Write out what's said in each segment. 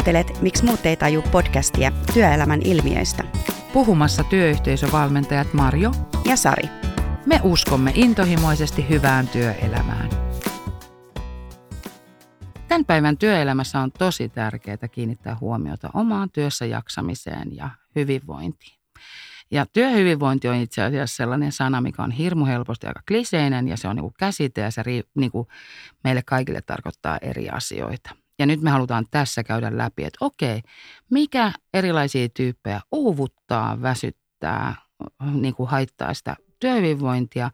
Kuuntelet Miksi muut ei taju podcastia työelämän ilmiöistä. Puhumassa työyhteisövalmentajat Marjo ja Sari. Me uskomme intohimoisesti hyvään työelämään. Tämän päivän työelämässä on tosi tärkeää kiinnittää huomiota omaan työssä jaksamiseen ja hyvinvointiin. Ja työhyvinvointi on itse asiassa sellainen sana, mikä on hirmu helposti aika kliseinen ja se on niin käsite ja se niin kuin meille kaikille tarkoittaa eri asioita. Ja nyt me halutaan tässä käydä läpi, että okei, mikä erilaisia tyyppejä uuvuttaa, väsyttää, niin kuin haittaa sitä työhyvinvointia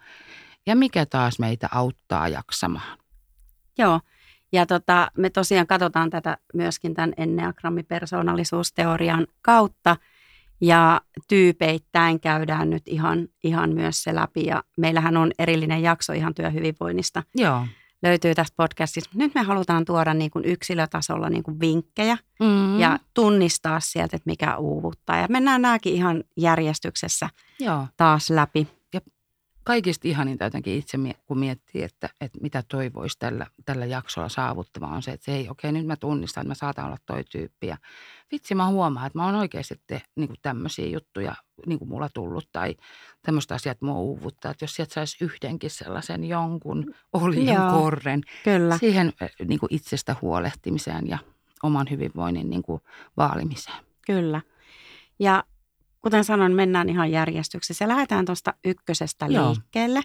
ja mikä taas meitä auttaa jaksamaan. Joo, ja tota, me tosiaan katsotaan tätä myöskin tämän enneagrammipersoonallisuusteorian kautta ja tyypeittäin käydään nyt ihan, ihan myös se läpi ja meillähän on erillinen jakso ihan työhyvinvoinnista. Joo löytyy tästä podcastista. Nyt me halutaan tuoda niin kuin yksilötasolla niin kuin vinkkejä mm-hmm. ja tunnistaa sieltä, että mikä uuvuttaa. Ja mennään nämäkin ihan järjestyksessä Joo. taas läpi kaikista ihaninta jotenkin itse, kun miettii, että, että mitä toivoisi tällä, tällä jaksolla saavuttava on se, että se ei, okei, nyt mä tunnistan, että mä saatan olla toi tyyppi. Ja vitsi, mä huomaan, että mä oon oikeasti te, niin kuin tämmöisiä juttuja niin kuin mulla tullut tai tämmöistä asiat mua uuvuttaa. Että jos sieltä saisi yhdenkin sellaisen jonkun olien korren kyllä. siihen niin kuin itsestä huolehtimiseen ja oman hyvinvoinnin niin kuin vaalimiseen. Kyllä. Ja kuten sanoin, mennään ihan järjestyksessä. Lähdetään tuosta ykkösestä Joo. liikkeelle.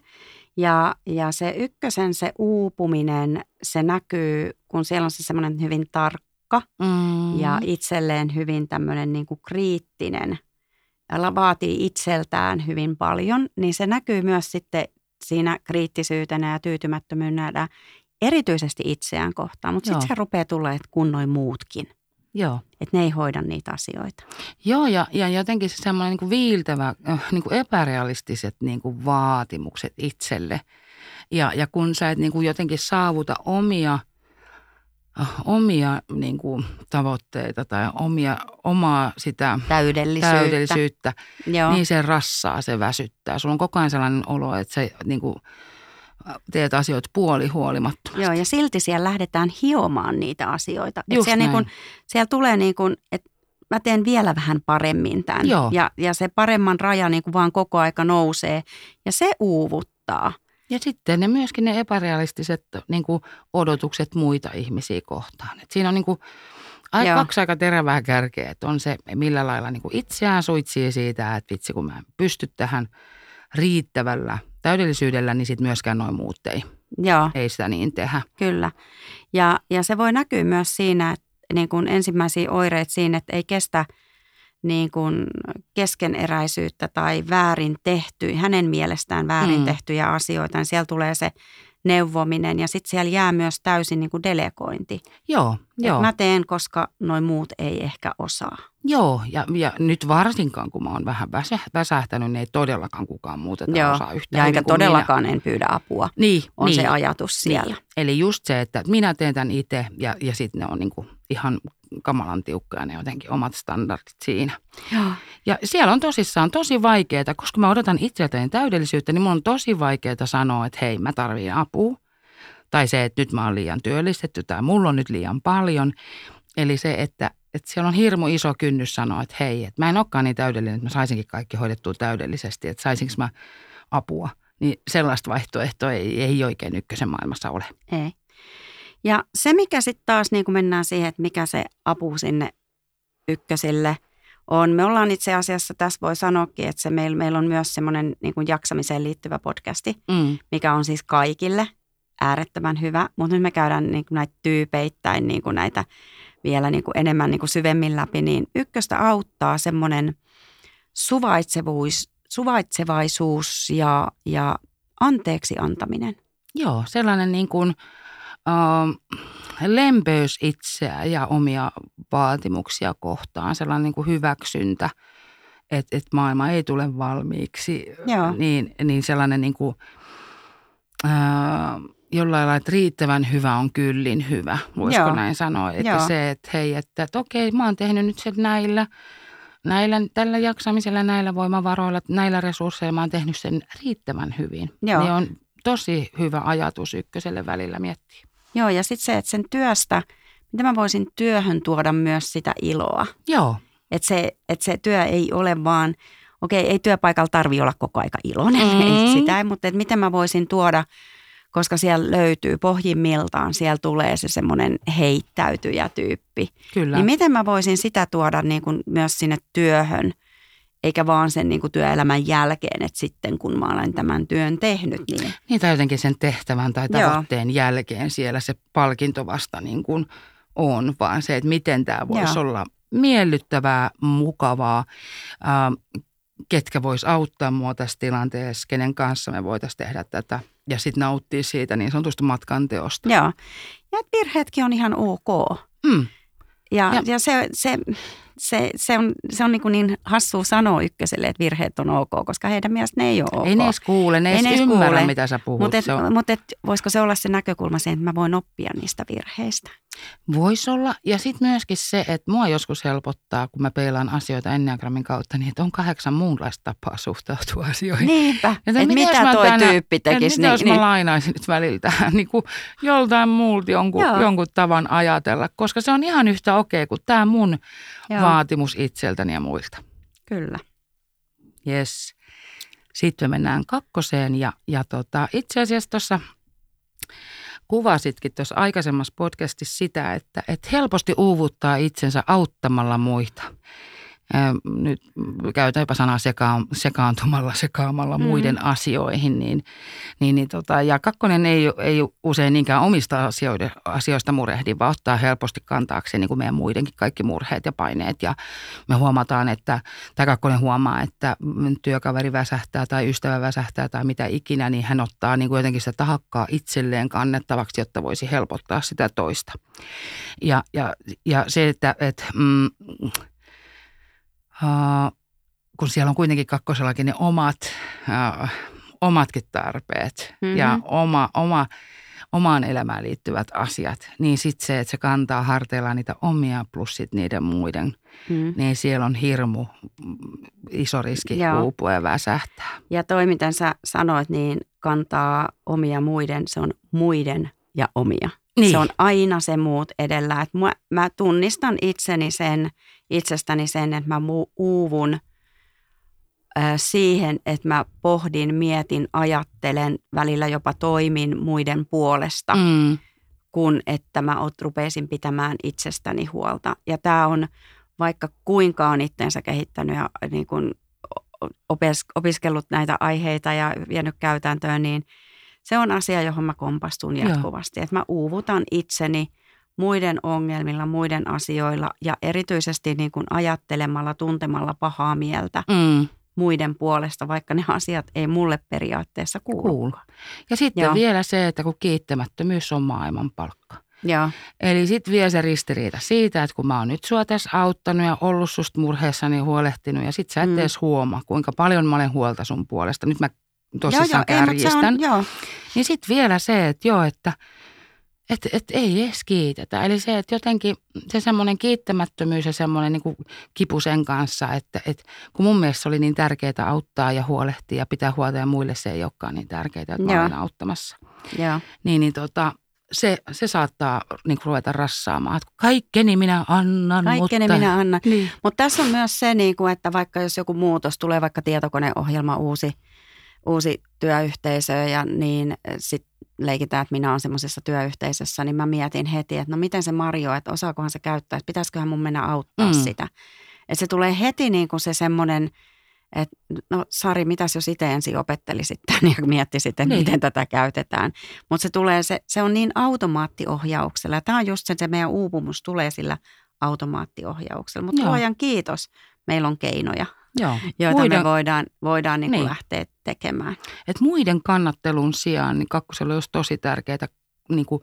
Ja, ja se ykkösen se uupuminen, se näkyy, kun siellä on se semmoinen hyvin tarkka mm. ja itselleen hyvin tämmöinen niin kuin kriittinen vaatii itseltään hyvin paljon, niin se näkyy myös sitten siinä kriittisyytenä ja tyytymättömyydenä erityisesti itseään kohtaan, mutta sitten se rupeaa tulemaan kunnoin muutkin. Joo. Että ne ei hoida niitä asioita. Joo, ja, ja jotenkin se semmoinen niin viiltävä, äh, niin kuin epärealistiset niin kuin vaatimukset itselle. Ja, ja kun sä et niin kuin jotenkin saavuta omia, omia niin kuin tavoitteita tai omia, omaa sitä täydellisyyttä, täydellisyyttä niin se rassaa, se väsyttää. Sulla on koko ajan sellainen olo, että se niin kuin – teet asioita puoli huolimattomasti. Joo, ja silti siellä lähdetään hiomaan niitä asioita. Just siellä, niin kun, siellä tulee niin kuin, että mä teen vielä vähän paremmin tämän. Joo. Ja, ja se paremman raja niin kuin vaan koko aika nousee ja se uuvuttaa. Ja sitten ne myöskin ne epärealistiset niin kuin odotukset muita ihmisiä kohtaan. Et siinä on niin kuin, aika, kaksi aika terävää kärkeä, että on se, millä lailla niin kuin itseään suitsii siitä, että vitsi kun mä en pysty tähän riittävällä – täydellisyydellä, niin sitten myöskään noin muut ei, Joo. ei sitä niin tehdä. Kyllä. Ja, ja se voi näkyä myös siinä, että niin kuin ensimmäisiä oireita siinä, että ei kestä niin kuin keskeneräisyyttä tai väärin tehty, hänen mielestään väärin mm. tehtyjä asioita, niin siellä tulee se neuvominen ja sitten siellä jää myös täysin niin kuin delegointi. Joo, joo. Mä teen, koska noin muut ei ehkä osaa. Joo, ja, ja nyt varsinkaan kun mä oon vähän väsä, väsähtänyt, niin ei todellakaan kukaan muuta joo. osaa yhtään. Ja eikä todellakaan minä. en pyydä apua, niin, on niin, se ajatus siellä. Niin. Eli just se, että minä teen tämän itse ja, ja sitten ne on niin kuin ihan kamalan tiukkoja ne jotenkin omat standardit siinä. Joo. Ja siellä on tosissaan tosi vaikeaa, koska mä odotan itseltäni täydellisyyttä, niin mun on tosi vaikeaa sanoa, että hei mä tarvitsen apua. Tai se, että nyt mä oon liian työllistetty tai mulla on nyt liian paljon. Eli se, että, että siellä on hirmu iso kynnys sanoa, että hei, että mä en olekaan niin täydellinen, että mä saisinkin kaikki hoidettua täydellisesti, että saisinko mä apua. Niin sellaista vaihtoehtoa ei, ei oikein ykkösen maailmassa ole. Ei. Ja se, mikä sitten taas niin kuin mennään siihen, että mikä se apu sinne ykkösille on. Me ollaan itse asiassa, tässä voi sanoakin, että se meillä, meillä on myös semmoinen niin kuin jaksamiseen liittyvä podcasti, mm. mikä on siis kaikille äärettömän hyvä. Mutta nyt me käydään niin kuin näitä tyypeittäin niin kuin näitä vielä niin kuin enemmän niin kuin syvemmin läpi, niin ykköstä auttaa semmoinen suvaitsevuus, suvaitsevaisuus ja, ja anteeksi antaminen. Joo, sellainen niin kuin – lempeys itseä ja omia vaatimuksia kohtaan, sellainen niin kuin hyväksyntä, että, että maailma ei tule valmiiksi, Joo. Niin, niin sellainen niin kuin, äh, jollain lailla, että riittävän hyvä on kyllin hyvä, voisiko Joo. näin sanoa. Että Joo. se, että hei, että, että okei, mä oon tehnyt nyt sen näillä, näillä, tällä jaksamisella, näillä voimavaroilla, näillä resursseilla mä oon tehnyt sen riittävän hyvin. Joo. Niin on tosi hyvä ajatus ykköselle välillä miettiä. Joo, ja sitten se, että sen työstä miten mä voisin työhön tuoda myös sitä iloa. Joo. Että se, et se työ ei ole vaan, okei, ei työpaikalla tarvi olla koko aika iloinen, mm. ei sitä, mutta että miten mä voisin tuoda, koska siellä löytyy pohjimmiltaan, siellä tulee se semmoinen heittäytyjä tyyppi. Kyllä. Niin miten mä voisin sitä tuoda niin kuin myös sinne työhön, eikä vaan sen niin kuin työelämän jälkeen, että sitten kun mä olen tämän työn tehnyt. Niin, niin tai jotenkin sen tehtävän tai tavoitteen Joo. jälkeen siellä se palkinto vasta niin kuin on, vaan se, että miten tämä voisi Joo. olla miellyttävää, mukavaa, äh, ketkä vois auttaa mua tässä tilanteessa, kenen kanssa me voitaisiin tehdä tätä ja sitten nauttia siitä niin sanotusta matkan teosta. Joo, ja virheetkin on ihan ok. Mm. Ja, ja. ja se, se, se, se on, se on niin, kuin niin hassu sanoa ykköselle, että virheet on ok, koska heidän mielestä ne ei ole ok. Ei ne edes kuule, ne ei edes ymmärrä, kuule. mitä sä puhut. Mutta mut voisiko se olla se näkökulma siihen, että mä voin oppia niistä virheistä? Voisi olla. Ja sitten myöskin se, että mua joskus helpottaa, kun mä peilaan asioita Enneagrammin kautta, niin että on kahdeksan muunlaista tapaa suhtautua asioihin. Niinpä, että et mitä toi tänä, tyyppi tekisi. Mitä niin, jos niin. mä lainaisin nyt väliltä niin kuin joltain muulta jonkun, jonkun tavan ajatella, koska se on ihan yhtä okei kuin tämä mun Joo. Vaatimus itseltäni ja muilta. Kyllä. Yes. Sitten me mennään kakkoseen ja, ja tota, itse asiassa tuossa kuvasitkin tuossa aikaisemmassa podcastissa sitä, että, että helposti uuvuttaa itsensä auttamalla muita nyt käytän jopa sanaa seka, sekaantumalla, sekaamalla mm. muiden asioihin. Niin, niin, niin tota, ja kakkonen ei, ei usein niinkään omista asioista, asioista murehdi, vaan ottaa helposti kantaakseen niin kuin meidän muidenkin kaikki murheet ja paineet. Ja me huomataan, että tämä kakkonen huomaa, että työkaveri väsähtää tai ystävä väsähtää tai mitä ikinä, niin hän ottaa niin kuin jotenkin sitä tahakkaa itselleen kannettavaksi, jotta voisi helpottaa sitä toista. Ja, ja, ja se, että, että mm, kun siellä on kuitenkin kakkosellakin ne omat, uh, omatkin tarpeet mm-hmm. ja oma, oma, omaan elämään liittyvät asiat, niin sitten se, että se kantaa harteilla niitä omia plus sit niiden muiden, mm. niin siellä on hirmu iso riski Joo. uupua ja väsähtää. Ja toi, miten sä sanoit, niin kantaa omia muiden, se on muiden ja omia. Niin. Se on aina se muut edellä. Et mä, mä tunnistan itseni sen, itsestäni sen, että mä uuvun siihen, että mä pohdin, mietin, ajattelen, välillä jopa toimin muiden puolesta, mm. kun että mä ot, rupesin pitämään itsestäni huolta. Ja tämä on, vaikka kuinka on itsensä kehittänyt ja niin kun opes, opiskellut näitä aiheita ja vienyt käytäntöön, niin – se on asia, johon mä kompastun jatkuvasti. Että mä uuvutan itseni muiden ongelmilla, muiden asioilla ja erityisesti niin kuin ajattelemalla, tuntemalla pahaa mieltä. Mm muiden puolesta, vaikka ne asiat ei mulle periaatteessa kuulu. Kuulu. Ja sitten Joo. vielä se, että kun kiittämättömyys on maailman palkka. Joo. Eli sitten vielä se ristiriita siitä, että kun mä oon nyt sua tässä auttanut ja ollut susta murheessani huolehtinut ja sit sä et mm. edes huomaa, kuinka paljon mä olen huolta sun puolesta. Nyt mä tosissaan joo, joo, kärjistän. Ei, on, Niin sitten vielä se, että joo, että et, et ei edes kiitetä. Eli se, että jotenkin se semmoinen kiittämättömyys ja semmoinen niin kipu sen kanssa, että et, kun mun mielestä se oli niin tärkeää auttaa ja huolehtia ja pitää huolta ja muille se ei olekaan niin tärkeää, että mä olen auttamassa. Joo. Niin, niin tota, se, se saattaa niin kuin ruveta rassaamaan, että kaikkeni minä annan. Kaikkeni mutta... minä annan. Niin. Mutta tässä on myös se, niin kuin, että vaikka jos joku muutos tulee, vaikka tietokoneohjelma uusi – uusi työyhteisö ja niin sitten leikitään, että minä olen semmoisessa työyhteisössä, niin mä mietin heti, että no miten se Mario, että osaakohan se käyttää, että pitäisiköhän mun mennä auttaa mm. sitä. Että se tulee heti niin kuin se semmoinen, että no Sari, mitäs jos itse ensin opettelisit tämän ja miettisit, että niin. miten tätä käytetään. Mutta se tulee, se, se on niin automaattiohjauksella. Ja tämä on just se, se meidän uupumus tulee sillä automaattiohjauksella. Mutta luojan kiitos, meillä on keinoja Joo. joita muiden, me voidaan, voidaan niin kuin niin. lähteä tekemään. Et muiden kannattelun sijaan niin kakkosella olisi tosi tärkeää niin kuin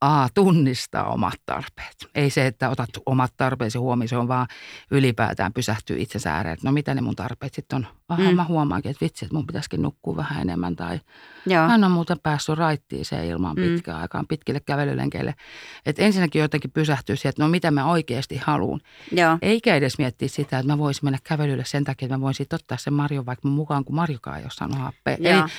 A, tunnistaa omat tarpeet. Ei se, että otat omat tarpeesi huomioon, se on vaan ylipäätään pysähtyy itsensä ääreen, että no mitä ne mun tarpeet sitten on. Aha, mm. mä huomaankin, että vitsi, että mun pitäisikin nukkua vähän enemmän. Tai Joo. hän on muuten päässyt raittiiseen ilman mm. pitkään aikaan, pitkille kävelylenkeille. Että ensinnäkin jotenkin pysähtyy siihen, että no mitä mä oikeasti haluan. Joo. Eikä edes miettiä sitä, että mä voisin mennä kävelylle sen takia, että mä voisin ottaa sen Marjo vaikka mun mukaan, kun Marjokaan ei ole saanut happea. Eli,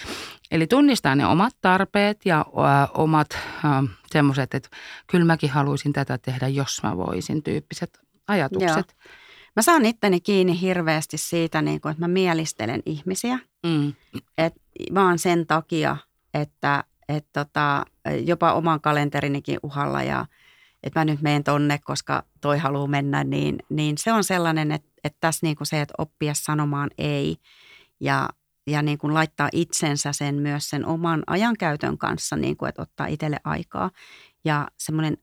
eli tunnistaa ne omat tarpeet ja ö, omat ö, semmoiset, että kyllä mäkin haluaisin tätä tehdä, jos mä voisin, tyyppiset ajatukset. Joo. Mä saan itteni kiinni hirveästi siitä, niin kun, että mä mielistelen ihmisiä. Mm. Et vaan sen takia, että et tota, jopa oman kalenterinikin uhalla ja että mä nyt menen tonne, koska toi haluaa mennä, niin, niin se on sellainen, että, että tässä niin kuin se, että oppia sanomaan ei ja, ja niin kuin laittaa itsensä sen myös sen oman ajankäytön kanssa, niin kuin, että ottaa itselle aikaa ja semmoinen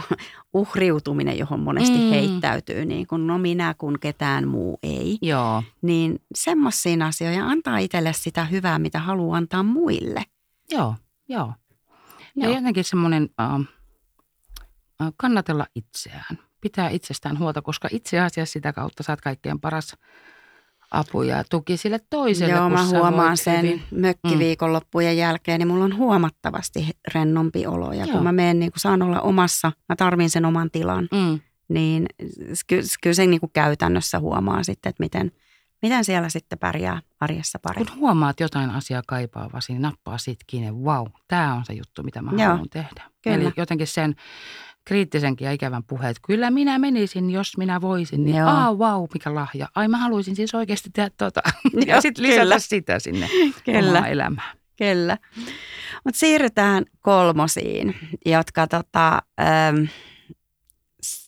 uhriutuminen, johon monesti mm. heittäytyy, niin kuin no minä kun ketään muu ei. Joo. Niin semmoisiin asioihin antaa itselle sitä hyvää, mitä haluaa antaa muille. Joo, joo. Ja joo. jotenkin semmoinen äh, kannatella itseään, pitää itsestään huolta, koska itse asiassa sitä kautta saat kaikkein paras apu ja tuki sille toiselle. Joo, mä huomaan sen hyvin. mökkiviikonloppujen mm. jälkeen, niin mulla on huomattavasti rennompi olo. Ja Joo. kun mä menen, niin kun saan olla omassa, mä tarvin sen oman tilan, mm. niin kyllä, kyllä sen niin kuin käytännössä huomaa sitten, että miten, miten siellä sitten pärjää arjessa paremmin. Kun huomaat jotain asiaa kaipaavasi, niin nappaa siitä kiinni, vau, wow, tämä on se juttu, mitä mä Joo, haluan tehdä. Kyllä. Eli jotenkin sen kriittisenkin ja ikävän puheet. Kyllä minä menisin, jos minä voisin. Niin, aa, wow, mikä lahja. Ai mä haluaisin siis oikeasti tehdä tota. ja sitten lisätä kyllä. sitä sinne kyllä. omaa elämään. Kyllä. Mutta siirrytään kolmosiin, jotka tota, ähm,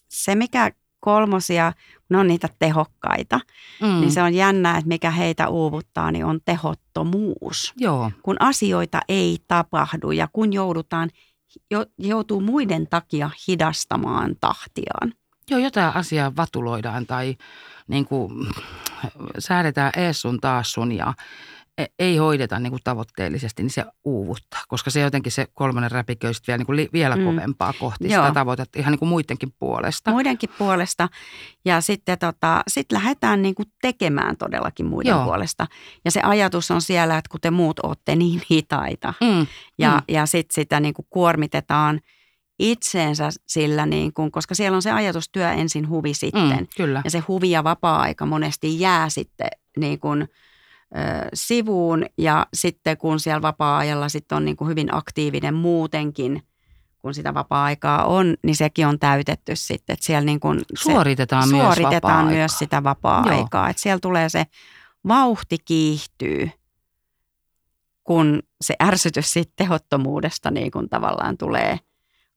se mikä kolmosia, ne on niitä tehokkaita, mm. niin se on jännä, että mikä heitä uuvuttaa, niin on tehottomuus. Joo. Kun asioita ei tapahdu ja kun joudutaan joutuu muiden takia hidastamaan tahtiaan. Joo, jotain asiaa vatuloidaan tai niin kuin, säädetään ees sun taas sun ja ei hoideta niin kuin tavoitteellisesti, niin se uuvuttaa, koska se jotenkin se kolmannen räpiköy vielä, niin kuin li, vielä mm. kovempaa kohti Joo. sitä tavoitetta ihan niin kuin muidenkin puolesta. Muidenkin puolesta ja sitten tota, sit lähdetään niin kuin tekemään todellakin muiden Joo. puolesta. Ja se ajatus on siellä, että kun te muut olette niin hitaita mm. ja, mm. ja sitten sitä niin kuin kuormitetaan itseensä sillä, niin kuin, koska siellä on se ajatustyö ensin huvi sitten. Mm, kyllä. Ja se huvi ja vapaa-aika monesti jää sitten niin kuin – sivuun ja sitten kun siellä vapaa-ajalla sitten on niin kuin hyvin aktiivinen muutenkin, kun sitä vapaa-aikaa on, niin sekin on täytetty sitten. Että siellä niin kuin suoritetaan, se, myös, suoritetaan myös sitä vapaa-aikaa. Että siellä tulee se vauhti kiihtyy, kun se ärsytys siitä tehottomuudesta niin kuin tavallaan tulee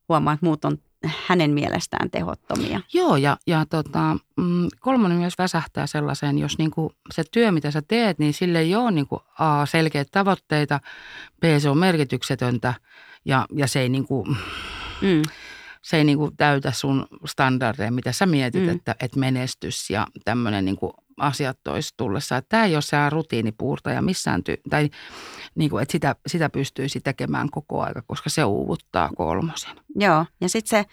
huomaa, että muut on hänen mielestään tehottomia. Joo, ja, ja tota, mm, kolmonen myös väsähtää sellaiseen, jos niinku se työ, mitä sä teet, niin sille ei ole niinku A, selkeitä tavoitteita, B, se on merkityksetöntä ja, ja se ei niinku, mm. se ei niinku täytä sun standardeja, mitä sä mietit, mm. että, että menestys ja tämmöinen niinku asiat toisi tullessa. Että tämä ei ole se rutiinipuurtaja missään, ty- tai niin kuin, että sitä, sitä pystyisi tekemään koko aika, koska se uuvuttaa kolmosen. Joo, ja sitten se,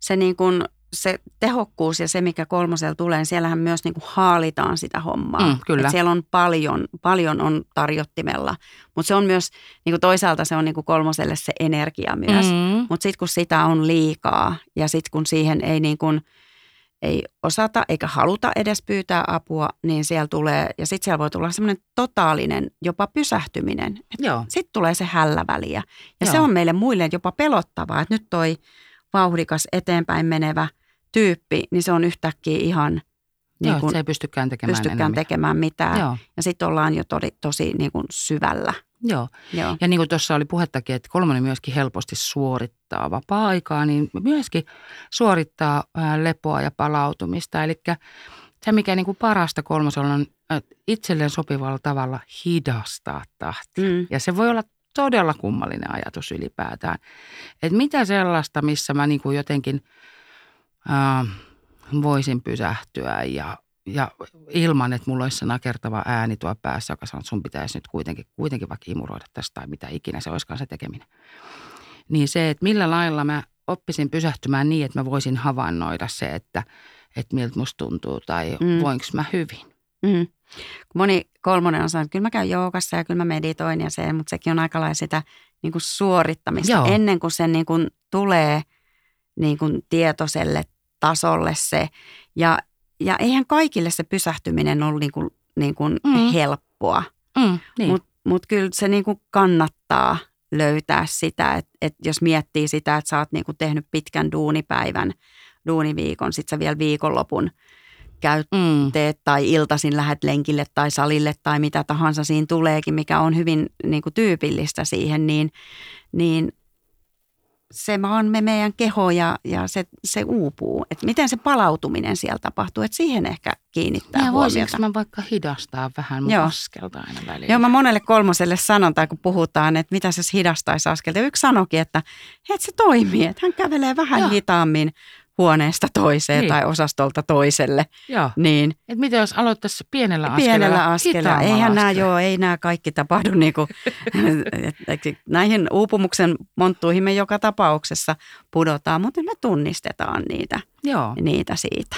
se, niin kuin, se tehokkuus ja se, mikä kolmosella tulee, niin siellähän myös niin kuin haalitaan sitä hommaa. Mm, kyllä. Et siellä on paljon, paljon on tarjottimella, mutta se on myös, niin kuin toisaalta se on niin kuin kolmoselle se energia myös, mm. mutta sitten kun sitä on liikaa ja sitten kun siihen ei niin kuin – ei osata eikä haluta edes pyytää apua, niin siellä tulee, ja sitten siellä voi tulla semmoinen totaalinen jopa pysähtyminen. Sitten tulee se hälläväliä. Ja Joo. se on meille muille jopa pelottavaa, että nyt toi vauhdikas eteenpäin menevä tyyppi, niin se on yhtäkkiä ihan niin Joo, se ei pystykään tekemään, pystykään tekemään mitään. Joo. Ja sitten ollaan jo tosi, tosi niin kuin syvällä. Joo. Joo. Ja niin kuin tuossa oli puhettakin, että kolmonen myöskin helposti suorittaa vapaa-aikaa, niin myöskin suorittaa lepoa ja palautumista. Eli se, mikä niin kuin parasta kolmosella on itselleen sopivalla tavalla hidastaa tahtia. Mm. Ja se voi olla todella kummallinen ajatus ylipäätään. Että mitä sellaista, missä mä niin kuin jotenkin äh, voisin pysähtyä ja ja ilman, että mulla olisi se nakertava ääni tuo päässä, joka sanoo, että sun pitäisi nyt kuitenkin, kuitenkin vaikka imuroida tästä tai mitä ikinä se olisikaan se tekeminen. Niin se, että millä lailla mä oppisin pysähtymään niin, että mä voisin havainnoida se, että, että miltä musta tuntuu tai mm. voinko mä hyvin. Mm. Moni kolmonen on sanonut, että kyllä mä käyn joukassa ja kyllä mä meditoin ja se, mutta sekin on aika lailla sitä niin kuin suorittamista Joo. ennen kuin se niin kuin tulee niin kuin tietoiselle tasolle se. Ja ja eihän kaikille se pysähtyminen ole niin kuin, niin kuin mm. helppoa, mm, niin. mutta mut kyllä se niin kuin kannattaa löytää sitä, että, että jos miettii sitä, että sä oot niin kuin tehnyt pitkän duunipäivän, duuniviikon, sit sä vielä viikonlopun käyt, mm. teet tai iltasin lähdet lenkille tai salille tai mitä tahansa siinä tuleekin, mikä on hyvin niin kuin tyypillistä siihen, niin, niin se vaan me meidän keho ja, ja se, se uupuu. Että miten se palautuminen siellä tapahtuu, että siihen ehkä kiinnittää ja huomiota. voisinko mä vaikka hidastaa vähän mun Joo. askelta aina välillä? Joo, mä monelle kolmoselle sanon, tai kun puhutaan, että mitä se hidastaisi askelta. Yksi sanokin, että, että se toimii, että hän kävelee vähän Joo. hitaammin huoneesta toiseen Niin. tai osastolta toiselle. Joo. Niin Et miten jos aloittaisi pienellä askeleella? pienellä askeleella. hitaammalla Eihän nämä, joo, ei nämä kaikki tapahdu niin kuin, näihin uupumuksen monttuihin me joka tapauksessa pudotaan, mutta me tunnistetaan niitä, Joo. niitä siitä.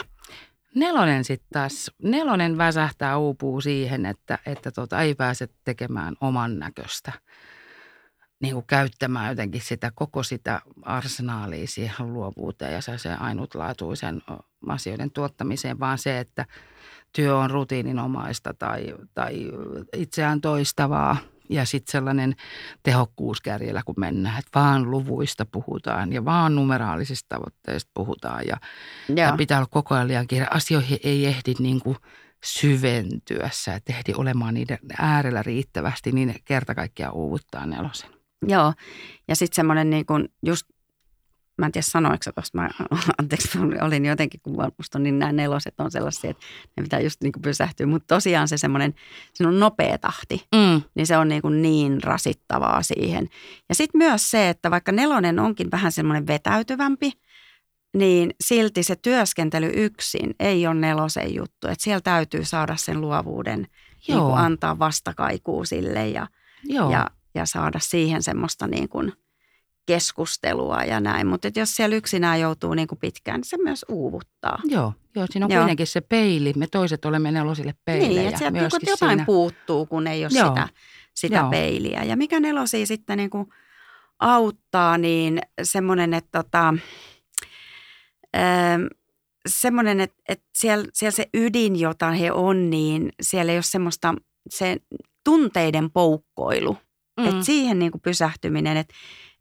Nelonen sitten taas, nelonen väsähtää, uupuu siihen, että, että tota, ei pääse tekemään oman näköistä. Niin kuin käyttämään jotenkin sitä koko sitä arsenaalia siihen luovuuteen ja se ainutlaatuisen asioiden tuottamiseen, vaan se, että työ on rutiininomaista tai, tai itseään toistavaa. Ja sitten sellainen tehokkuuskärjellä, kun mennään, että vaan luvuista puhutaan ja vaan numeraalisista tavoitteista puhutaan ja ja Joo. pitää olla koko ajan liian kiire. Asioihin ei ehdi niin kuin syventyä, sä et ehdi olemaan niiden äärellä riittävästi, niin kerta kaikkiaan uuvuttaa nelosen. Joo, ja sitten semmoinen niin kuin just, mä en tiedä sanoiko tuosta, mä, anteeksi, mä olin jotenkin, kun musta on niin nämä neloset on sellaisia, että ne pitää just niin kuin pysähtyä, mutta tosiaan se semmoinen, se on nopea tahti, Mm. niin se on niin, kuin niin rasittavaa siihen. Ja sitten myös se, että vaikka nelonen onkin vähän semmoinen vetäytyvämpi, niin silti se työskentely yksin ei ole nelosen juttu. Että siellä täytyy saada sen luovuuden, niin Joo. kuin antaa vastakaikua sille ja, Joo. ja, ja saada siihen semmoista niin kuin keskustelua ja näin. Mutta jos siellä yksinään joutuu niin kuin pitkään, niin se myös uuvuttaa. Joo. Joo, siinä on Joo. kuitenkin se peili. Me toiset olemme nelosille peilejä. Niin, että sieltä niin jotain siinä. puuttuu, kun ei ole Joo. sitä, sitä Joo. peiliä. Ja mikä nelosia sitten niin kuin auttaa, niin semmoinen, että tota, ähm, semmoinen, että, että siellä, siellä se ydin, jota he on, niin siellä ei ole semmoista se tunteiden poukkoilu. Mm. Että siihen niin kuin pysähtyminen, että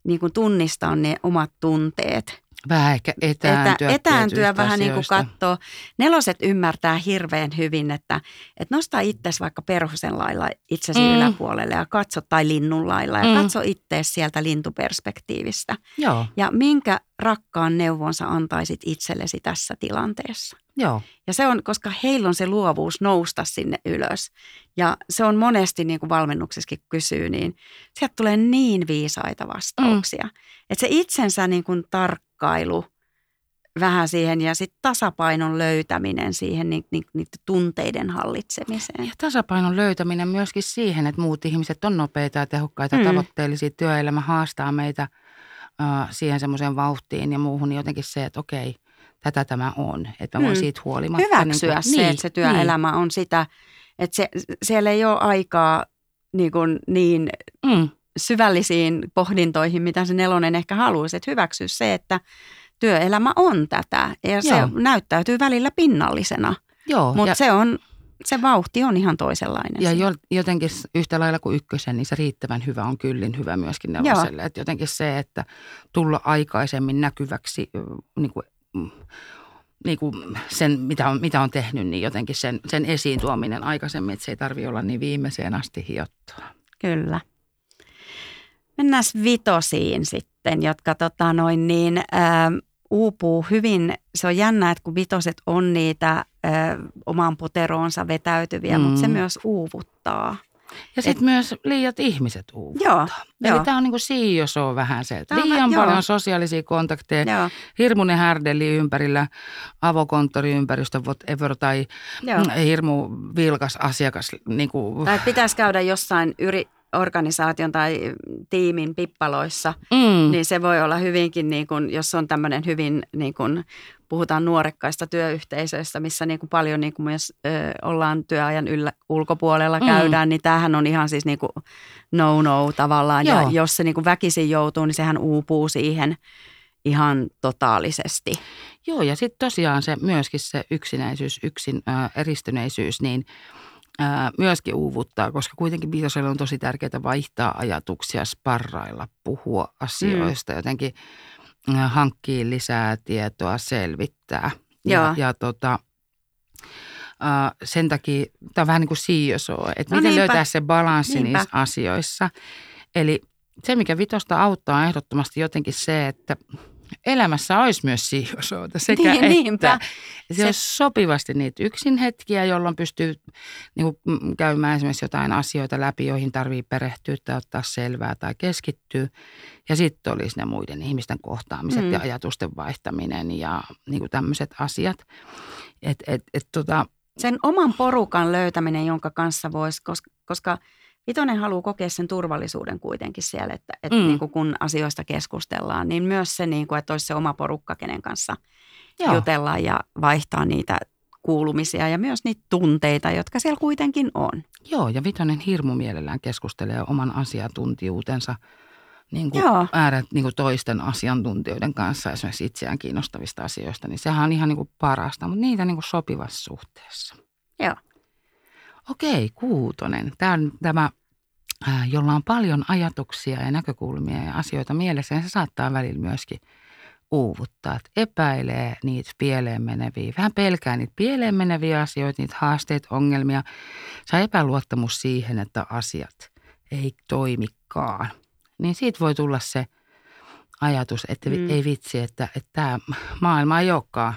niin kuin tunnistaa ne omat tunteet. Vähän ehkä etääntyä. Etä, etääntyä vähän niin kuin asioista. katsoa. Neloset ymmärtää hirveän hyvin, että, että nostaa itsesi vaikka perhosen lailla itsesi Mm. yläpuolelle ja katso, tai linnun lailla ja Mm. mm. katso ittees sieltä lintuperspektiivistä. Joo, Ja minkä rakkaan neuvonsa antaisit itsellesi tässä tilanteessa? Joo. Ja se on, koska heillä on se luovuus nousta sinne ylös. Ja se on monesti, niin kuin valmennuksessakin kysyy, niin sieltä tulee niin viisaita vastauksia. Mm. Että se itsensä niin kuin tarkkailu vähän siihen ja sitten tasapainon löytäminen siihen ni, ni, niiden tunteiden hallitsemiseen. Ja tasapainon löytäminen myöskin siihen, että muut ihmiset on nopeita ja tehokkaita, mm. Mm. tavoitteellisia. Työelämä haastaa meitä äh, siihen semmoiseen vauhtiin ja muuhun. Niin jotenkin se, että okei, tätä tämä on. Että mä voin Mm. siitä huolimatta. Hyväksyä niin kuin, se, että se työelämä on sitä, että se, siellä ei ole aikaa niin, kuin niin Niin. Mm. syvällisiin pohdintoihin, mitä se nelonen ehkä haluaisi. Että hyväksyä se, että työelämä on tätä ja se Joo. näyttäytyy välillä pinnallisena, Joo, mutta ja, se on se vauhti on ihan toisenlainen. ja jo, jotenkin yhtä lailla kuin ykkösen, niin se riittävän hyvä on kyllin hyvä myöskin neloselle. Että jotenkin se, että tulla aikaisemmin näkyväksi niin kuin, niin kuin sen, mitä on, mitä on tehnyt, niin jotenkin sen, sen esiin tuominen aikaisemmin, että se ei tarvitse olla niin viimeiseen asti hiottua. Kyllä. Mennään vitosiin sitten, jotka tota noin niin, ää, uupuu hyvin. Se on jännä, että kun vitoset on niitä ää, omaan poteroonsa vetäytyviä, mm. mutta se Mm. myös uuvuttaa. Ja sitten myös liiat ihmiset uuvuttaa. Joo, Eli joo. tämä on niin kuin siiosoo vähän se, että liian vä- paljon joo. sosiaalisia kontakteja, Joo, hirmuinen härdeli ympärillä, avokonttoriympäristö, whatever, tai joo. hirmu vilkas asiakas. Niin kuin, Tai pitäisi käydä jossain yri, organisaation tai tiimin pippaloissa, mm, niin se voi olla hyvinkin, niin kuin, jos on tämmöinen hyvin, niin kuin, puhutaan nuorekkaista työyhteisöistä, missä niin kuin paljon niin kuin myös ö, ollaan työajan yllä, ulkopuolella Mm. käydään, niin tämähän on ihan siis niin kuin no-no tavallaan. Ja Joo. jos se niin kuin väkisin joutuu, niin sehän uupuu siihen ihan totaalisesti. Joo, ja sitten tosiaan se myöskin se yksinäisyys, yksin äh, eristyneisyys, niin ää, myöskin uuvuttaa, koska kuitenkin viitoselle on tosi tärkeää vaihtaa ajatuksia, sparrailla, puhua asioista, mm. jotenkin ää, hankkia lisää tietoa, selvittää. Joo. Ja, ja tota, ää, sen takia tämä on vähän niin kuin CSO, että No miten niinpä. löytää se balanssi Niinpä. niissä asioissa. Eli se, mikä vitosta auttaa on ehdottomasti jotenkin se, että elämässä olisi myös CSOta sekä Niin, että. niinpä. Se, Se- olisi sopivasti niitä yksin hetkiä, jolloin pystyy niin kuin, mm, käymään esimerkiksi jotain asioita läpi, joihin tarvii perehtyä tai ottaa selvää tai keskittyä. Ja sitten olisi ne muiden ihmisten kohtaamiset Mm. mm. ja ajatusten vaihtaminen ja niin kuin tämmöiset asiat. Et, et, et, tota, sen oman porukan löytäminen, jonka kanssa voisi, koska, koska Vitonen haluaa kokea sen turvallisuuden kuitenkin siellä, että, että Mm. niin kuin kun asioista keskustellaan, niin myös se, niin kuin, että olisi se oma porukka, kenen kanssa joo, jutella ja vaihtaa niitä kuulumisia ja myös niitä tunteita, jotka siellä kuitenkin on. joo, ja Vitonen hirmu mielellään keskustelee oman asiantuntijuutensa niin kuin Joo. ääret, niin kuin toisten asiantuntijoiden kanssa, esimerkiksi itseään kiinnostavista asioista, niin sehän on ihan niin kuin parasta, mutta niitä niin kuin sopivassa suhteessa. Joo. Okei, kuutonen. Tämä on tämä, ää, jolla on paljon ajatuksia ja näkökulmia ja asioita mielessä, ja se saattaa välillä myöskin uuvuttaa. Että epäilee niitä pieleen meneviä, vähän pelkää niitä pieleen meneviä asioita, niitä haasteita, ongelmia. Saa epäluottamus siihen, että asiat ei toimikaan. Niin siitä voi tulla se ajatus, että mm. ei vitsi, että, että tämä maailma ei olekaan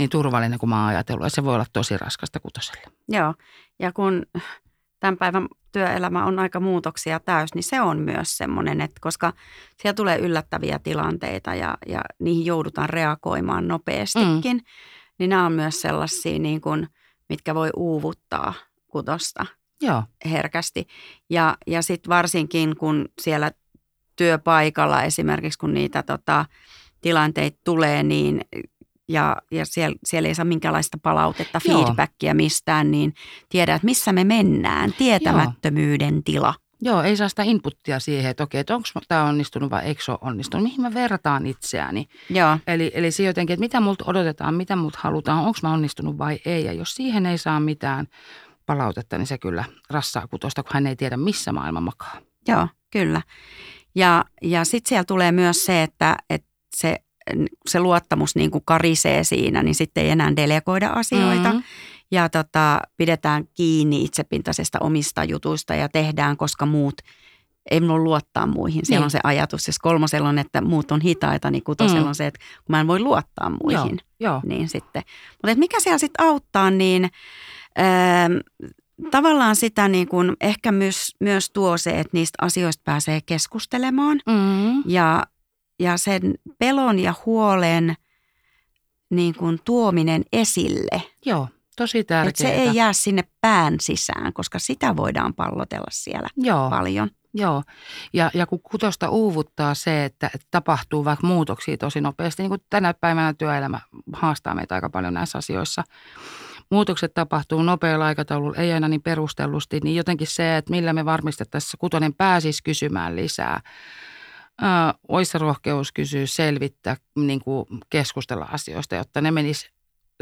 niin turvallinen kuin mä oon ajatellut. Ja se voi olla tosi raskasta kutoselle. Joo, ja kun tämän päivän työelämä on aika muutoksia täys, niin se on myös semmoinen, että koska siellä tulee yllättäviä tilanteita ja, ja niihin joudutaan reagoimaan nopeastikin, mm. niin nämä on myös sellaisia, niin kuin, mitkä voi uuvuttaa kutosta Joo, herkästi. Ja, ja sitten varsinkin, kun siellä työpaikalla esimerkiksi, kun niitä tota, tilanteita tulee, niin ja, ja siellä, siellä ei saa minkäänlaista palautetta, Joo. feedbackia mistään, niin tiedä, että missä me mennään. Tietämättömyyden tila. Joo, ei saa sitä inputtia siihen, että okei, että onko tämä onnistunut vai eikö se ole onnistunut. Mihin mä vertaan itseäni. Joo, Eli, eli se jotenkin, että mitä multa odotetaan, mitä multa halutaan, onko mä onnistunut vai ei. Ja jos siihen ei saa mitään palautetta, niin se kyllä rassaa kutosta, kun hän ei tiedä, missä maailma makaa. joo, kyllä. Ja, ja sitten siellä tulee myös se, että, että se, se luottamus niin kuin karisee siinä, niin sitten ei enää delegoida asioita. Mm. ja tota, pidetään kiinni itsepintaisesta omista jutuista ja tehdään, koska muut ei minulla luottaa muihin. Siellä Niin. on se ajatus, jos kolmosella on, että muut on hitaita, niin kutosella Mm. on se, että kun mä en voi luottaa muihin. Joo, joo. Niin sitten. Mutta mikä siellä sitten auttaa, niin ähm, tavallaan sitä niin kun ehkä myös, myös tuo se, että niistä asioista pääsee keskustelemaan Mm. ja, ja sen pelon ja huolen niin kun tuominen esille – Joo, tosi tärkeää. että se ei jää sinne pään sisään, koska sitä voidaan pallotella siellä Joo, paljon. Joo, ja, ja kun kutosta uuvuttaa se, että, että tapahtuu vaikka muutoksia tosi nopeasti, niin kuin tänä päivänä työelämä haastaa meitä aika paljon näissä asioissa. Muutokset tapahtuu nopealla aikataululla, ei aina niin perustellusti, niin jotenkin se, että millä me varmistettaisiin, kutonen pääsisi kysymään lisää. Ää, Oissa rohkeus kysyä, selvittää, niin kuin keskustella asioista, jotta ne menis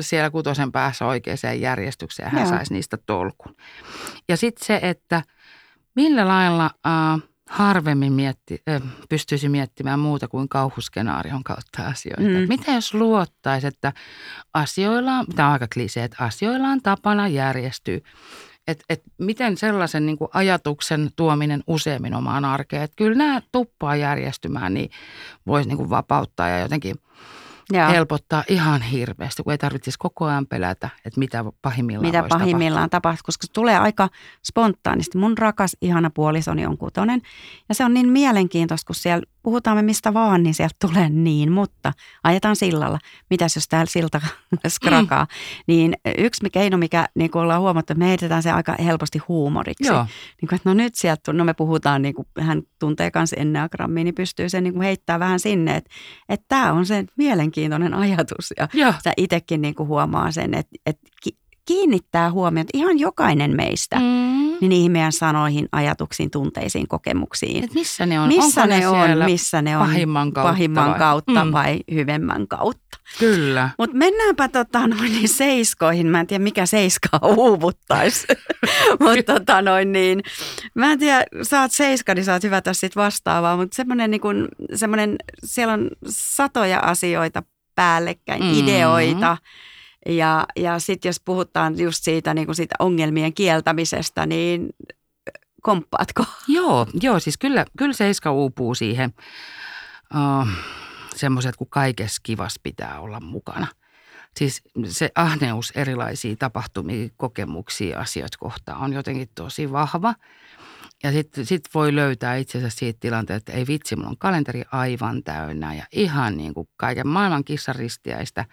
siellä kutosen päässä oikeaan järjestykseen ja hän Joo. saisi niistä tolkun. Ja sitten se, että millä lailla äh, harvemmin mietti, äh, pystyisi miettimään muuta kuin kauhuskenaarion kautta asioita. Mm. Mm. Mitä jos luottaisi, että asioilla, tämä on aika klisee, että asioilla on tapana järjestyä. Et, et miten sellaisen niin kuin ajatuksen tuominen useammin omaan arkeen, että kyllä nämä tuppaa järjestymään, niin voisi niin kuin vapauttaa ja jotenkin Ja helpottaa ihan hirveästi, kun ei tarvitsisi koko ajan pelätä, että mitä pahimmillaan mitä pahimmillaan tapahtuu, koska se tulee aika spontaanisti. Mun rakas, ihana puolisoni on kutonen ja se on niin mielenkiintoista, kun siellä puhutaan me mistä vaan, niin sieltä tulee niin, mutta ajetaan sillalla. Mitäs jos täällä silta skrakaa? Mm. Niin yksi keino, mikä niin kuin ollaan huomattu, että me heitetään se aika helposti huumoriksi. Joo, Niin kuin, että no nyt sieltä, no me puhutaan, niin kuin, hän tuntee myös enneagrammiin, niin pystyy sen niin kuin heittää vähän sinne, että, että tämä on se mielenkiintoinen ajatus. Ja joo, sä itsekin niin kuin huomaa sen, että, että kiinnittää huomiota ihan jokainen meistä Mm. niin niihin meidän sanoihin, ajatuksiin, tunteisiin, kokemuksiin. Et missä ne on? Missä Onko ne on, siellä missä ne on pahimman kautta pahimman vai? kautta Mm. vai hyvemmän kautta. Kyllä. Mutta mennäänpä tota, noin, niin seiskoihin. Mä en tiedä, mikä seiskaa uuvuttaisi. mutta tota, noin, niin, mä en tiedä, sä oot seiska, niin sä oot hyvä tässä sit vastaavaa. Mutta semmoinen, niin kun, siellä on satoja asioita päällekkäin, Mm. mm. ideoita. Ja, ja sitten jos puhutaan just siitä, niin siitä ongelmien kieltämisestä, niin komppaatko? Joo, joo, siis kyllä, kyllä seiska uupuu siihen uh, semmoiset, kun kaikessa kivas pitää olla mukana. Siis se ahneus erilaisia tapahtumia, kokemuksia, asioita kohtaan on jotenkin tosi vahva. Ja sitten sit voi löytää itse asiassa siitä tilanteesta, että ei vitsi, mulla on kalenteri aivan täynnä ja ihan niin kuin kaiken maailman kissaristiäistä.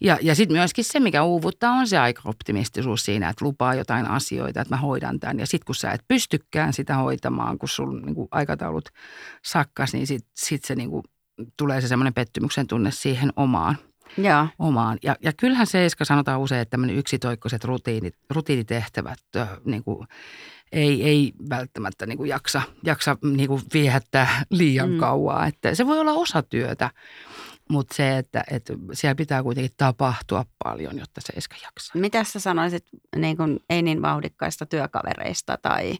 Ja, ja sitten myöskin se, mikä uuvuttaa, on se aika optimistisuus siinä, että lupaa jotain asioita, että mä hoidan tämän. Ja sitten kun sä et pystykään sitä hoitamaan, kun sun niin kuin aikataulut sakkas, niin sitten sit se niin kuin, tulee se semmoinen pettymyksen tunne siihen omaan. Joo. omaan. Ja, ja kyllähän Seiska sanotaan usein, että tämmöinen yksitoikkoiset rutiinit, rutiinitehtävät niin kuin, ei, ei välttämättä niin kuin jaksa, jaksa niin kuin viehättää liian mm. Kauaa. Että se voi olla osa työtä, mutta se, että, että siellä pitää kuitenkin tapahtua paljon, jotta Seiska jaksaa. Mitä sä sanoisit niin kun, ei niin vauhdikkaista työkavereista tai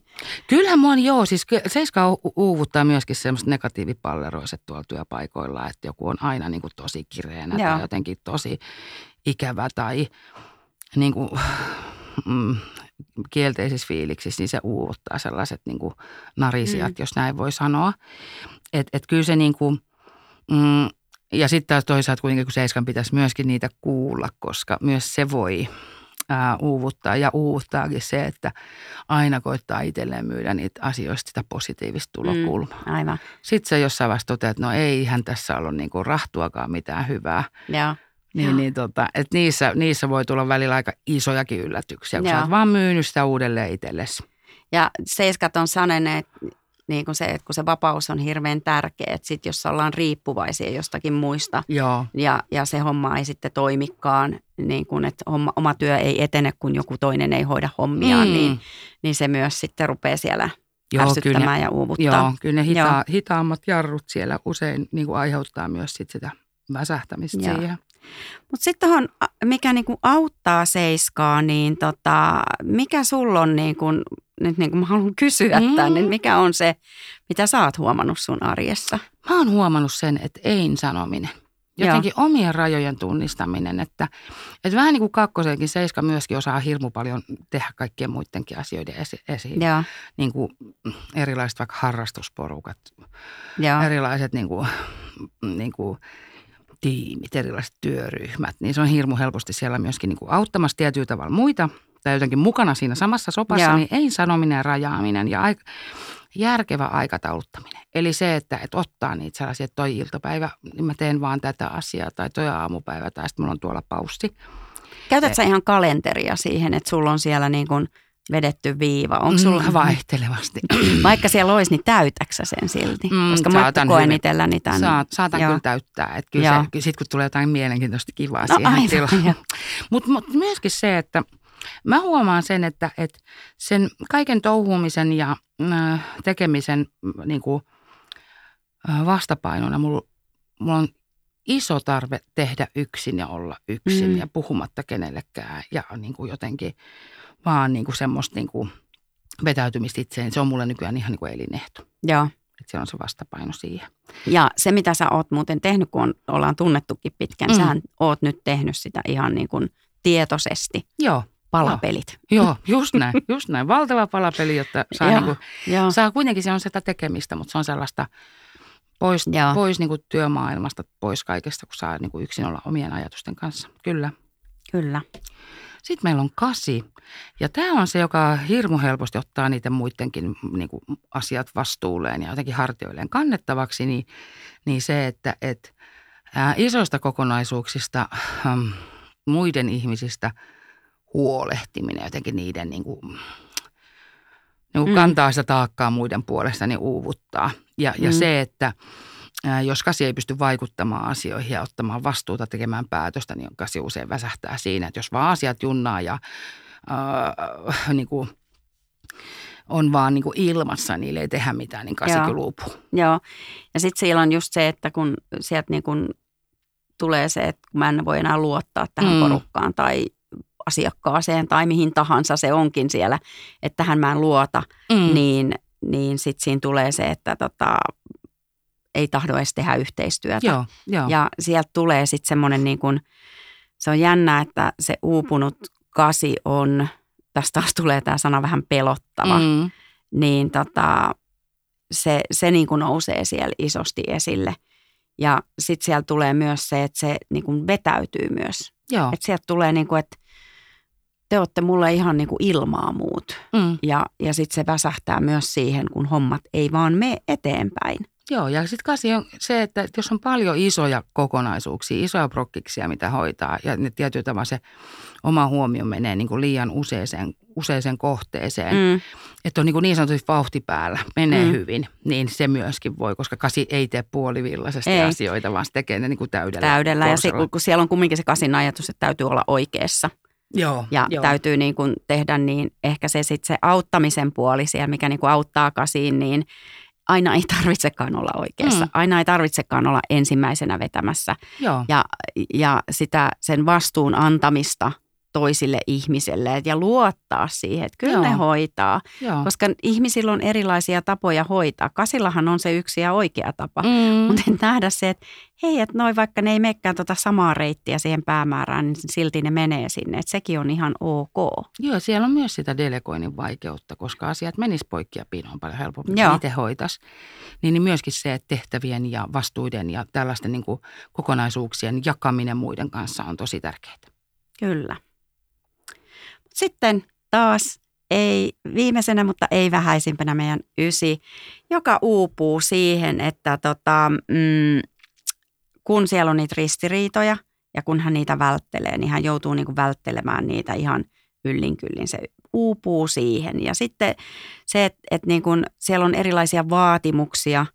Kyllähän mua on, joo, siis Seiska u- uuvuttaa myöskin semmoiset negatiivipalleroiset tuolla työpaikoilla, että joku on aina niin kuin tosi kireänä Joo. tai jotenkin tosi ikävä tai niin kuin, mm, kielteisissä fiiliksissä, niin se uuvuttaa sellaiset niin kuin narisijat, Mm. jos näin voi sanoa. Että et kyllä se niin kuin, mm, ja sitten taas toisaalta kuitenkin, kun Seiskan pitäisi myöskin niitä kuulla, koska myös se voi ää, uuvuttaa ja uuvuttaakin se, että aina koittaa itselleen myydä niitä asioista sitä positiivista tulokulmaa. Mm. aivan. Sitten se jossain vaiheessa toteaa, että no eihän tässä ollut niinku rahtuakaan mitään hyvää. Joo. Niin, Joo. niin tota, että niissä, niissä voi tulla välillä aika isojakin yllätyksiä, kun sä Joo. oot vaan myynyt sitä uudelleen itsellesi. Ja seiskat on sanoneet, niin kuin se, että kun se vapaus on hirveän tärkeä, että sit jos ollaan riippuvaisia jostakin muista Joo, ja, ja se homma ei sitten toimikaan, niin kuin, että homma, oma työ ei etene, kun joku toinen ei hoida hommiaan, Mm. niin, niin se myös sitten rupeaa siellä Joo, ärsyttämään kyllä ne- ja uuvuttaa. joo, kyllä ne hita, Joo. hitaammat jarrut siellä usein niin kuin aiheuttaa myös sit sitä väsähtämistä Joo. siihen. Mutta sitten tuohon, mikä niinku auttaa seiskaa, niin tota, mikä sulla on, niinku, nyt niinku mä haluan kysyä Mm. mm. tämän, niin mikä on se, mitä sä oot huomannut sun arjessa? Mä oon huomannut sen, että ei sanominen. Jotenkin Joo. omien rajojen tunnistaminen, että, että vähän niin kuin kakkosenkin, Seiska myöskin osaa hirmu paljon tehdä kaikkien muidenkin asioiden esi- esiin. Joo, Niin kuin erilaiset vaikka harrastusporukat, joo, erilaiset niin kuin, niin kuin tiimit, erilaiset työryhmät, niin se on hirmu helposti siellä myöskin niin kuin auttamassa tietyllä tavalla muita tai jotenkin mukana siinä samassa sopassa, Joo. niin ei sanominen ja rajaaminen ja aika, järkevä aikatauluttaminen. Eli se, että, että ottaa niitä sellaisia, että toi iltapäivä, niin mä teen vaan tätä asiaa tai toi aamupäivä tai sitten mulla on tuolla paussi. Käytät sä ihan kalenteria siihen, että sulla on siellä niin kuin vedetty viiva? Onko sulla, Mm, vaihtelevasti? vaikka siellä olisi, niin täytäksä sen silti? Mm, Koska mä koen itselläni tämän. Saat, saatan Joo. kyllä täyttää. Että kyllä kyllä sit kun tulee jotain mielenkiintoista kivaa No siihen aivan, tilaan. Mutta mut myöskin se, että mä huomaan sen, että, että sen kaiken touhuumisen ja äh, tekemisen mm, niin kuin, äh, vastapainona mulla, mulla on iso tarve tehdä yksin ja olla yksin Mm. ja puhumatta kenellekään ja niin kuin jotenkin vaan niin kuin semmoista niin kuin vetäytymistä itseen. Se on mulle nykyään ihan niin kuin elinehto. Joo. Että se on se vastapaino siihen. Ja se, mitä sä oot muuten tehnyt, kun on, ollaan tunnettukin pitkään, Mm. mm. sähän oot nyt tehnyt sitä ihan niin kuin tietoisesti. Joo, Palapelit. joo, just näin, just näin. Valtava palapeli, jotta saa, Joo, niin kuin, Joo. saa kuitenkin, se on sitä tekemistä, mutta se on sellaista pois, Joo. pois niin kuin työmaailmasta, pois kaikesta, kun saa niin kuin yksin olla omien ajatusten kanssa. Kyllä. Kyllä. Sitten meillä on kasi. Ja tämä on se, joka hirmu helposti ottaa niiden muidenkin niin kuin asiat vastuulleen ja jotenkin hartioilleen kannettavaksi, niin, niin se, että et, ää, isoista kokonaisuuksista, muiden ihmisistä huolehtiminen, jotenkin niiden niin kuin, niin kuin Mm. kantaa sitä taakkaa muiden puolesta, niin uuvuttaa. Ja, ja Mm. se, että ää, jos kasi ei pysty vaikuttamaan asioihin ja ottamaan vastuuta tekemään päätöstä, niin kasi usein väsähtää siinä, että jos vaan asiat junnaa ja äh, niin kuin, on vaan niin kuin ilmassa, niille ei tehdä mitään, niin kasi kyllä uupuu. Joo, ja sitten siellä on just se, että kun sieltä niin kuin tulee se, että mä en voi enää luottaa tähän mm. porukkaan tai asiakkaaseen tai mihin tahansa se onkin siellä, että tähän mä en luota, mm. niin, niin sitten siinä tulee se, että tota, ei tahdo edes tehdä yhteistyötä. Joo, jo. Ja sieltä tulee sitten semmoinen niin kuin, se on jännä, että se uupunut kasi on, tästä taas tulee tämä sana vähän pelottava, mm. niin tota, se, se niin kuin nousee siellä isosti esille. Ja sitten siellä tulee myös se, että se niin kuin vetäytyy myös. Joo. Että sieltä tulee niin kuin, että te olette mulle ihan niin kuin ilmaa muut. Mm. Ja, ja sitten se väsähtää myös siihen, kun hommat ei vaan mene eteenpäin. Joo, ja sitten kasi on se, että jos on paljon isoja kokonaisuuksia, isoja prokkiksia, mitä hoitaa, ja ne tietyllä tavalla se oma huomio menee niin kuin liian useeseen, useeseen kohteeseen, mm. että on niin, kuin niin sanotusti vauhti päällä, menee mm. hyvin, niin se myöskin voi, koska kasi ei tee puolivillaisesti ei. asioita, vaan se tekee ne niin kuin täydellä. Täydellä, ja se, kun siellä on kumminkin se kasin ajatus, että täytyy olla oikeassa. Joo, ja joo. täytyy niin kuin tehdä niin, ehkä se sitten se auttamisen puoli siellä, mikä niin kuin auttaa kasiin, niin aina ei tarvitsekaan olla oikeassa. Mm. Aina ei tarvitsekaan olla ensimmäisenä vetämässä. Joo. Ja, ja sitä sen vastuun antamista – toisille ihmisille ja luottaa siihen, että kyllä Joo. ne hoitaa. Joo. Koska ihmisillä on erilaisia tapoja hoitaa. Kasillahan on se yksi ja oikea tapa, mm. mutta nähdä se, että hei, että noin vaikka ne ei menekään tuota samaa reittiä siihen päämäärään, niin silti ne menee sinne. Että sekin on ihan ok. Joo, siellä on myös sitä delegoinnin vaikeutta, koska asiat menis poikki ja pinoon paljon helpommin, Joo. itse hoitas. Niin, niin myöskin se, että tehtävien ja vastuiden ja tällaisten niin kokonaisuuksien jakaminen muiden kanssa on tosi tärkeää. Kyllä. Sitten taas ei viimeisenä, mutta ei vähäisimpänä meidän ysi, joka uupuu siihen, että tota, mm, kun siellä on niitä ristiriitoja ja kun hän niitä välttelee, niin hän joutuu niinku välttelemään niitä ihan yllin kyllin. Se uupuu siihen. Ja sitten se, että et niinku siellä on erilaisia vaatimuksia,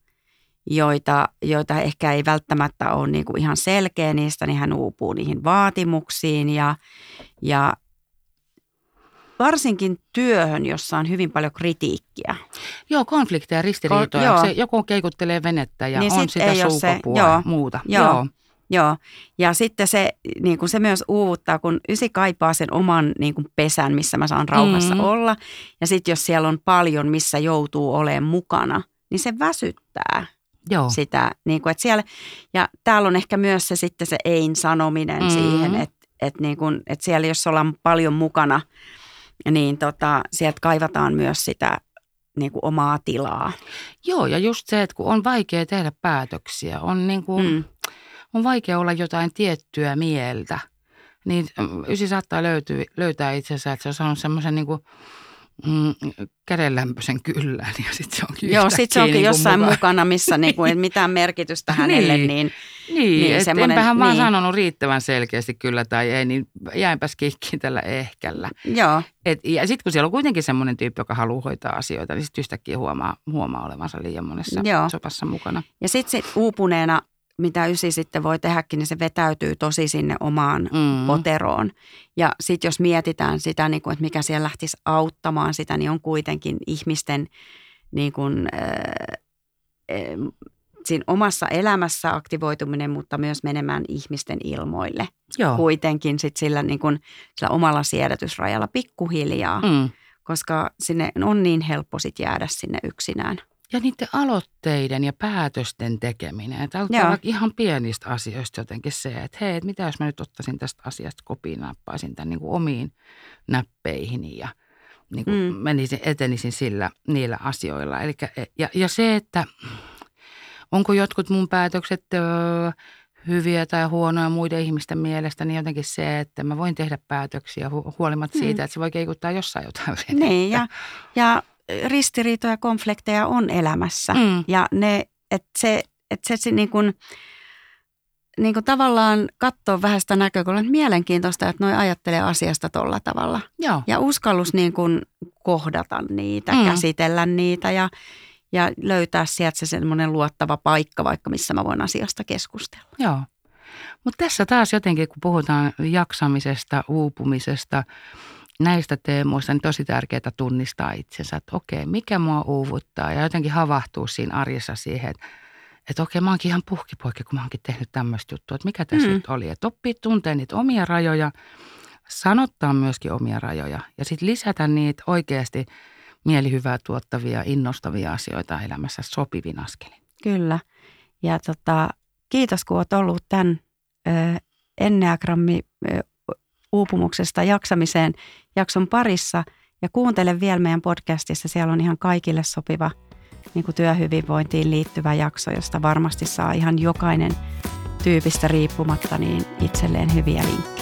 joita, joita ehkä ei välttämättä ole niinku ihan selkeä niistä, niin hän uupuu niihin vaatimuksiin ja, ja varsinkin työhön, jossa on hyvin paljon kritiikkiä. Joo, konflikteja, ristiriitoja. Ko- se, joku keikuttelee venettä ja niin on sitä suukopua ja muuta. Joo. joo. Joo, ja sitten se, niin kuin se myös uuvuttaa, kun ysi kaipaa sen oman niin kuin pesän, missä mä saan rauhassa mm. olla. Ja sitten jos siellä on paljon, missä joutuu olemaan mukana, niin se väsyttää Joo. sitä. Niin kuin, että siellä, ja täällä on ehkä myös se sitten se ein sanominen mm. siihen, että, että, niin kuin, että siellä jos ollaan paljon mukana – niin tota, sieltä kaivataan myös sitä niin kuin omaa tilaa. Joo, ja just se, että kun on vaikea tehdä päätöksiä, on, niin kuin, mm. on vaikea olla jotain tiettyä mieltä, niin mm, ysi saattaa löytyä, löytää itsensä, että se on saanut semmoisen niin kuin – mm, kädenlämpöisen kyllään ja sitten se onkin Joo, sitten se onkin niin jossain mukaan. mukana, missä niinku, ei mitään merkitystä hänelle. niin, niin, niin, niin et enpähän niin. vaan sanonut riittävän selkeästi kyllä tai ei, niin jäinpäs kikkiin tällä ehkällä. Joo. Et, ja sitten kun siellä on kuitenkin semmoinen tyyppi, joka haluaa hoitaa asioita, niin sitten yhtäkkiä huomaa, huomaa olevansa liian monessa Joo. sopassa mukana. Ja sitten sit uupuneena mitä ysi sitten voi tehdäkin, niin se vetäytyy tosi sinne omaan mm. poteroon. Ja sitten jos mietitään sitä, niin kuin, että mikä siellä lähtisi auttamaan sitä, niin on kuitenkin ihmisten niin kuin, äh, siinä omassa elämässä aktivoituminen, mutta myös menemään ihmisten ilmoille. Joo. Kuitenkin sit sillä, niin kuin, sillä omalla siedätysrajalla pikkuhiljaa, mm. koska sinne on niin helppo sit jäädä sinne yksinään. Ja niiden aloitteiden ja päätösten tekeminen. Että vaikka ihan pienistä asioista jotenkin se, että hei, että mitä jos mä nyt ottaisin tästä asiasta kopiin, nappaisin tämän niin kuin omiin näppeihin ja niin kuin mm. menisin, etenisin sillä, niillä asioilla. Elikkä, ja, ja se, että onko jotkut mun päätökset öö, hyviä tai huonoja muiden ihmisten mielestä, niin jotenkin se, että mä voin tehdä päätöksiä huolimatta mm. siitä, että se voi keikuttaa jossain jotain Niin, ja, ja ristiriitoja, konflikteja on elämässä. Mm. Ja ne, että se, että se niin kuin, niin kuin tavallaan katsoa vähän sitä näkökulmaa, mielenkiintoista, että noi ajattelee asiasta tolla tavalla. Joo. Ja uskallus niin kuin kohdata niitä, mm. käsitellä niitä ja, ja löytää sieltä se semmoinen luottava paikka, vaikka missä mä voin asiasta keskustella. Joo. Mutta tässä taas jotenkin, kun puhutaan jaksamisesta, uupumisesta, näistä teemoista, niin tosi tärkeää tunnistaa itsensä, että okei, mikä mua uuvuttaa ja jotenkin havahtuu siinä arjessa siihen, että, että okei, mä oonkin ihan puhkipoikki, kun mä oonkin tehnyt tämmöistä juttua, että mikä tässä mm. nyt oli. Että oppii tuntea niitä omia rajoja, sanottaa myöskin omia rajoja ja sitten lisätä niitä oikeasti mielihyvää tuottavia, innostavia asioita elämässä sopivin askelin. Kyllä. Ja tota, kiitos, kun olet ollut tämän ö, Enneagrammi uupumuksesta jaksamiseen jakson parissa. Ja kuuntele vielä meidän podcastissa, siellä on ihan kaikille sopiva niin kuin työhyvinvointiin liittyvä jakso, josta varmasti saa ihan jokainen tyypistä riippumatta niin itselleen hyviä vinkkejä.